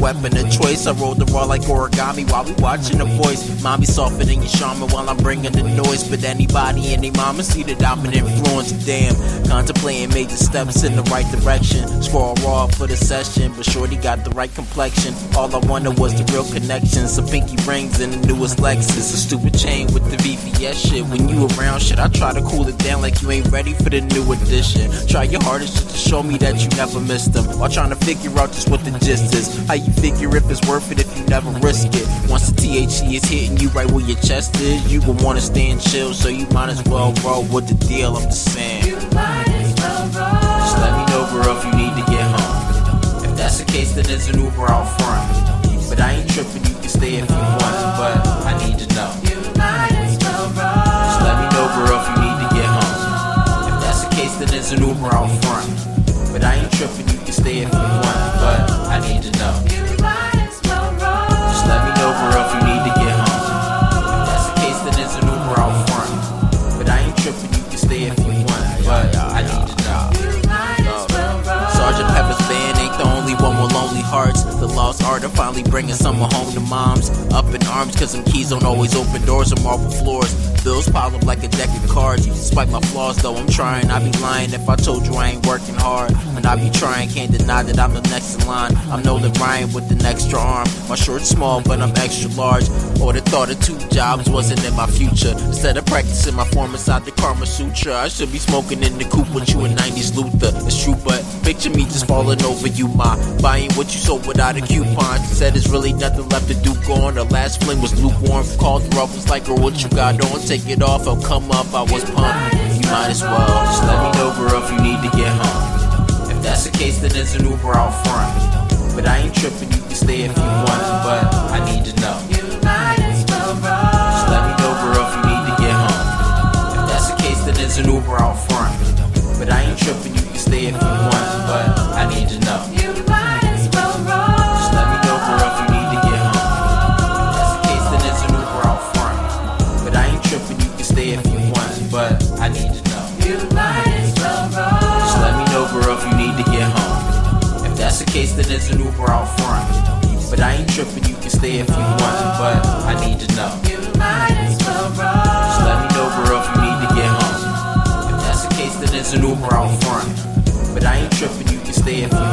weapon of choice. I roll the raw like origami while we watching the boys. Mommy softening your shaman while I'm bringing the noise. But anybody and mama see the an influence. Damn, contemplating major steps in the right direction. Scroll raw for the session, but Shorty got the right complexion. All I wanted was the real connection. Some pinky rings and the newest Lexus. A stupid chain with the VVS shit. When you around shit, I try to cool it down like you ain't ready for the new edition. Try your hardest just to show me that you never missed them. While trying to figure out just what the gist is. How you figure if it's worth it if you never risk it. Once the THC is hitting you right where your chest is, you will wanna stand chill, so you might as well roll with the deal. I'm just saying. You might as well roll. Just let me know, girl, if you need to get home. If that's the case, then there's an Uber out front. But I ain't tripping, you can stay if you want, but I need to know. Lost art of finally bringing someone home to moms. Up in arms, cause them keys don't always open doors or marble floors. Bills pile up like a deck of cards. You Despite my flaws, though, I'm trying. I'd be lying if I told you I ain't working hard. And I be trying, can't deny that I'm the next in line. I'm Nolan Ryan with an extra arm. My short's small, but I'm extra large. Or the thought of two jobs wasn't in my future. Instead of practicing my form inside the Karma Sutra, I should be smoking in the coupe with you in 90s Luther. It's true, but picture me just falling over you, ma. Buying what you sold without a coupon. Said there's really nothing left to do, gone. The last fling was lukewarm. Called her up, was like, girl, what you got on? Take it off, I'll come up. I was pumped. You might as well. Just let me know, girl, if you need to get home. If that's the case, then there's an Uber out front. But I ain't tripping, you can stay if you want, but I need to know. Just let me know, girl, if you need to get home. If that's the case, then there's an Uber out front. But I ain't tripping, you can stay if you want, case, then there's an Uber out front. But I ain't tripping, you can stay if you want, but I need to know. Just let me know, girl, if you need to get home. If that's the case, then there's an Uber out front. But I ain't tripping, you can stay if you want,